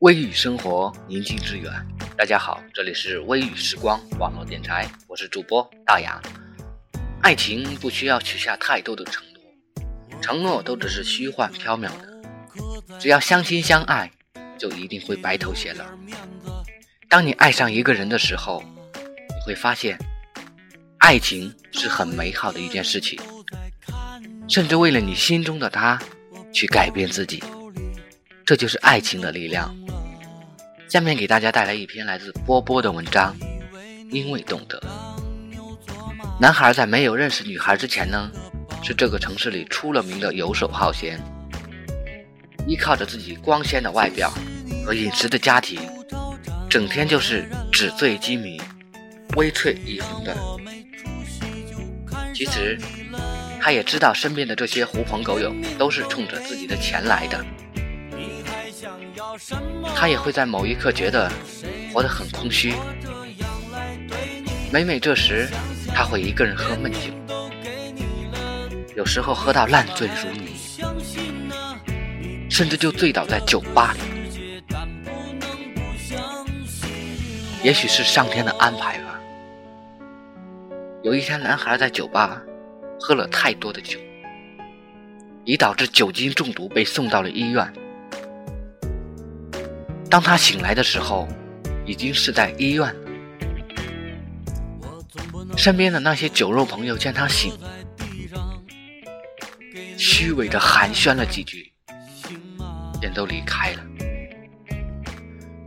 微雨生活，宁静致远。大家好，这里是微雨时光网络电台，我是主播大雅。爱情不需要许下太多的承诺，承诺都只是虚幻缥缈的。只要相亲相爱，就一定会白头偕老。当你爱上一个人的时候，你会发现，爱情是很美好的一件事情，甚至为了你心中的他，去改变自己。这就是爱情的力量。下面给大家带来一篇来自波波的文章，因为懂得。男孩在没有认识女孩之前呢，是这个城市里出了名的游手好闲，依靠着自己光鲜的外表和饮食的家庭，整天就是纸醉金迷、微醉一红的。其实，他也知道身边的这些狐朋狗友都是冲着自己的钱来的。他也会在某一刻觉得活得很空虚。每每这时，他会一个人喝闷酒，有时候喝到烂醉如泥，甚至就醉倒在酒吧里。也许是上天的安排吧。有一天，男孩在酒吧喝了太多的酒，已导致酒精中毒，被送到了医院。当他醒来的时候，已经是在医院。身边的那些酒肉朋友见他醒，虚伪的寒暄了几句，便都离开了。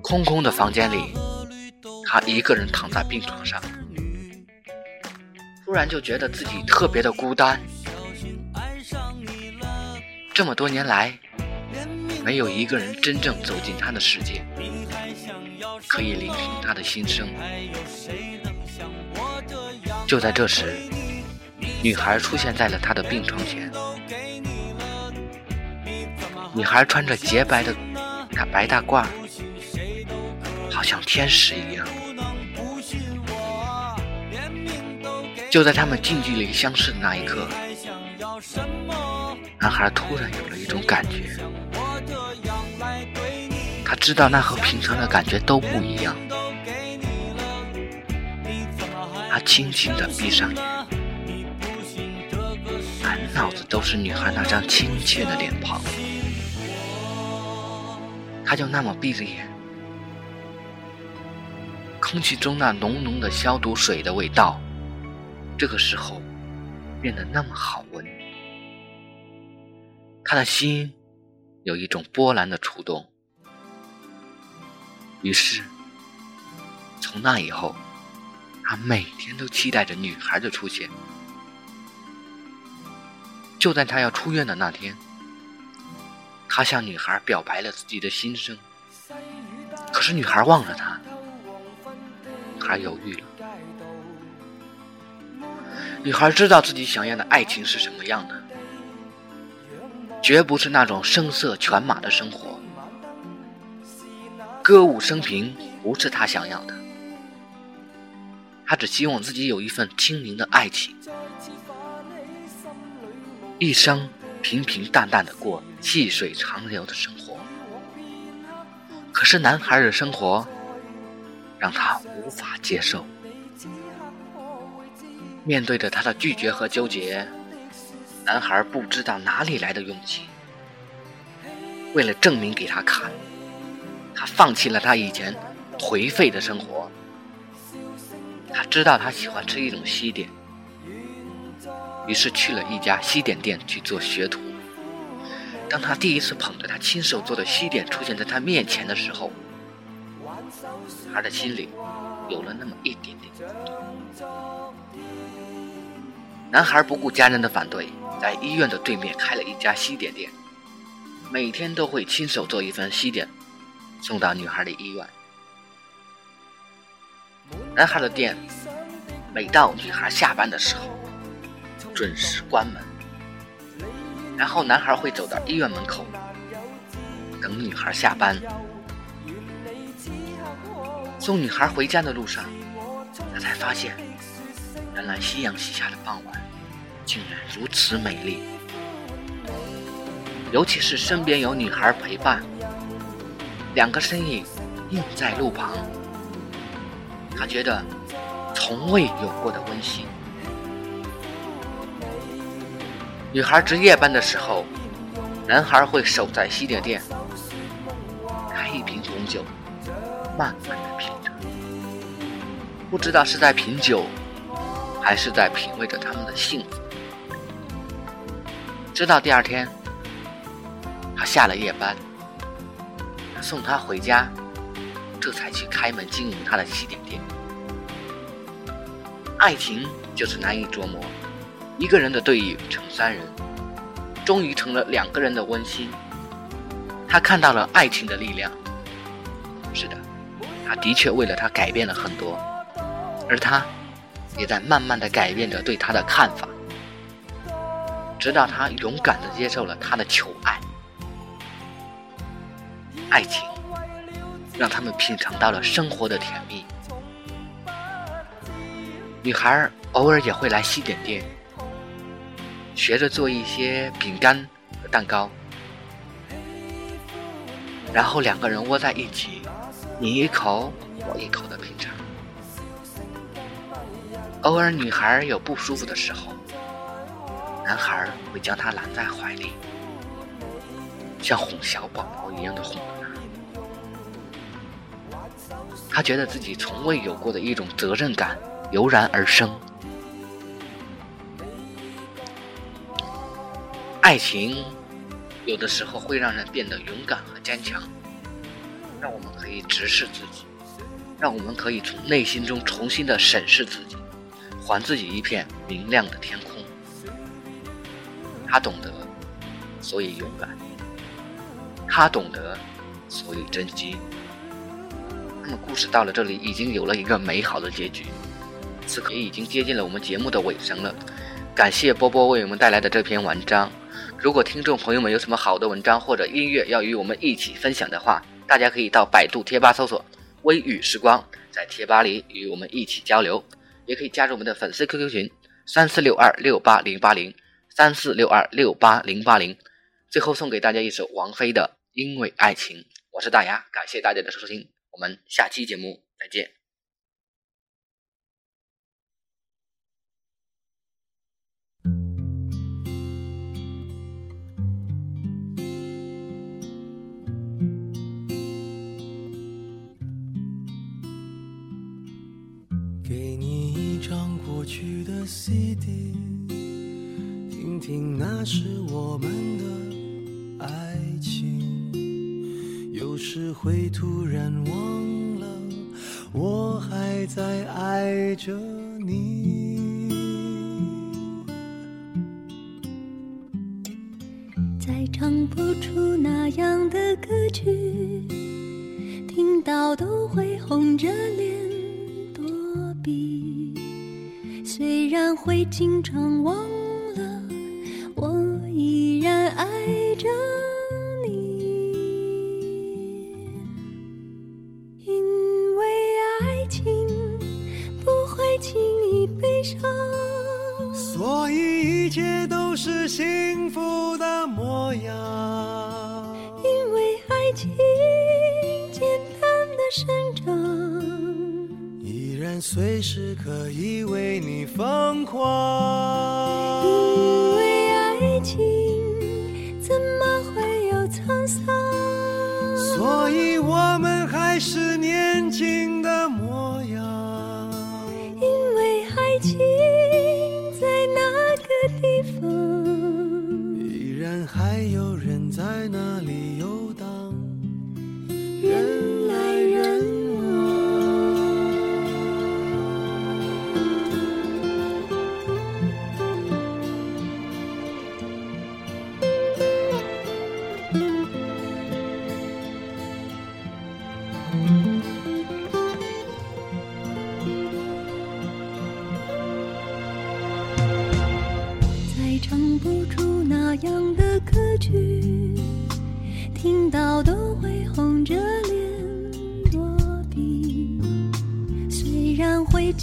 空空的房间里，他一个人躺在病床上，突然就觉得自己特别的孤单。这么多年来。没有一个人真正走进他的世界，可以聆听他的心声。就在这时，女孩出现在了他的病床前。女孩穿着洁白的大白大褂，好像天使一样。就在他们近距离相视的那一刻，男孩突然有了一种感觉。他知道那和平常的感觉都不一样。他轻轻地闭上眼，满脑子都是女孩那张亲切的脸庞。他就那么闭着眼，空气中那浓浓的消毒水的味道，这个时候变得那么好闻。他的心有一种波澜的触动。于是，从那以后，他每天都期待着女孩的出现。就在他要出院的那天，他向女孩表白了自己的心声。可是女孩忘了他，女孩犹豫了。女孩知道自己想要的爱情是什么样的，绝不是那种声色犬马的生活。歌舞升平不是他想要的，他只希望自己有一份清明的爱情，一生平平淡淡的过细水长流的生活。可是男孩的生活让他无法接受，面对着他的拒绝和纠结，男孩不知道哪里来的勇气，为了证明给他看。他放弃了他以前颓废的生活。他知道他喜欢吃一种西点，于是去了一家西点店去做学徒。当他第一次捧着他亲手做的西点出现在他面前的时候，他的心里有了那么一点点。男孩不顾家人的反对，在医院的对面开了一家西点店，每天都会亲手做一份西点。送到女孩的医院，男孩的店每到女孩下班的时候准时关门，然后男孩会走到医院门口等女孩下班。送女孩回家的路上，他才发现，原来夕阳西下的傍晚竟然如此美丽，尤其是身边有女孩陪伴。两个身影映在路旁，他觉得从未有过的温馨。女孩值夜班的时候，男孩会守在西点店，开一瓶红酒，慢慢的品着，不知道是在品酒，还是在品味着他们的幸福。直到第二天，他下了夜班，送她回家，这才去开门经营他的西点店。爱情就是难以琢磨。一个人的对弈成三人，终于成了两个人的温馨。他看到了爱情的力量。是的，他的确为了他改变了很多，而他也在慢慢的改变着对他的看法，直到他勇敢的接受了他的求爱。爱情让他们品尝到了生活的甜蜜。女孩偶尔也会来西点店。学着做一些饼干和蛋糕，然后两个人窝在一起，你一口我一口的品尝。偶尔女孩有不舒服的时候，男孩会将她揽在怀里，像哄小宝宝一样的哄她。他觉得自己从未有过的一种责任感油然而生。爱情有的时候会让人变得勇敢和坚强，让我们可以直视自己，让我们可以从内心中重新的审视自己，还自己一片明亮的天空。他懂得，所以勇敢；他懂得，所以珍惜。那么故事到了这里，已经有了一个美好的结局，此刻也已经接近了我们节目的尾声了。感谢波波为我们带来的这篇文章。如果听众朋友们有什么好的文章或者音乐要与我们一起分享的话，大家可以到百度贴吧搜索“微雨时光”，在贴吧里与我们一起交流，也可以加入我们的粉丝 QQ 群三四六二六八零八零三四六二六八零八零。最后送给大家一首王菲的《因为爱情》，我是大牙，感谢大家的收听，我们下期节目再见。给你一张过去的 CD，听那是我们的爱情。有时会突然忘了，我还在爱着你。再唱不出那样的歌曲，听到都会红着脸躲避。虽然会经常忘了，爱着你，因为爱情不会轻易悲伤，所以一切都是幸福的模样。因为爱情简单的生长。依然随时可以为你疯狂，因为那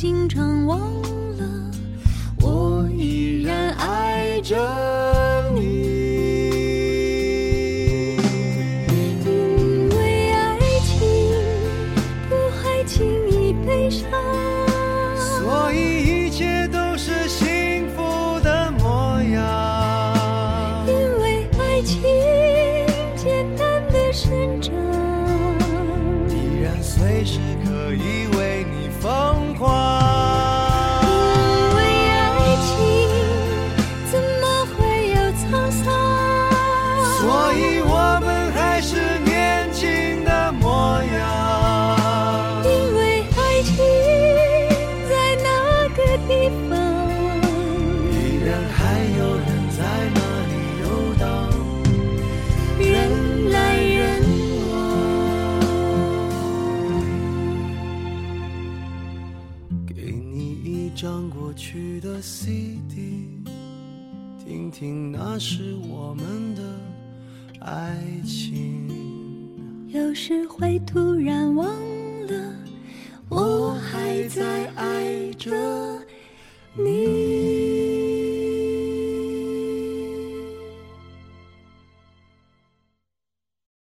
经常忘了，我依然爱着。听听，那是我们的爱情。有时会突然忘了，我还在爱着。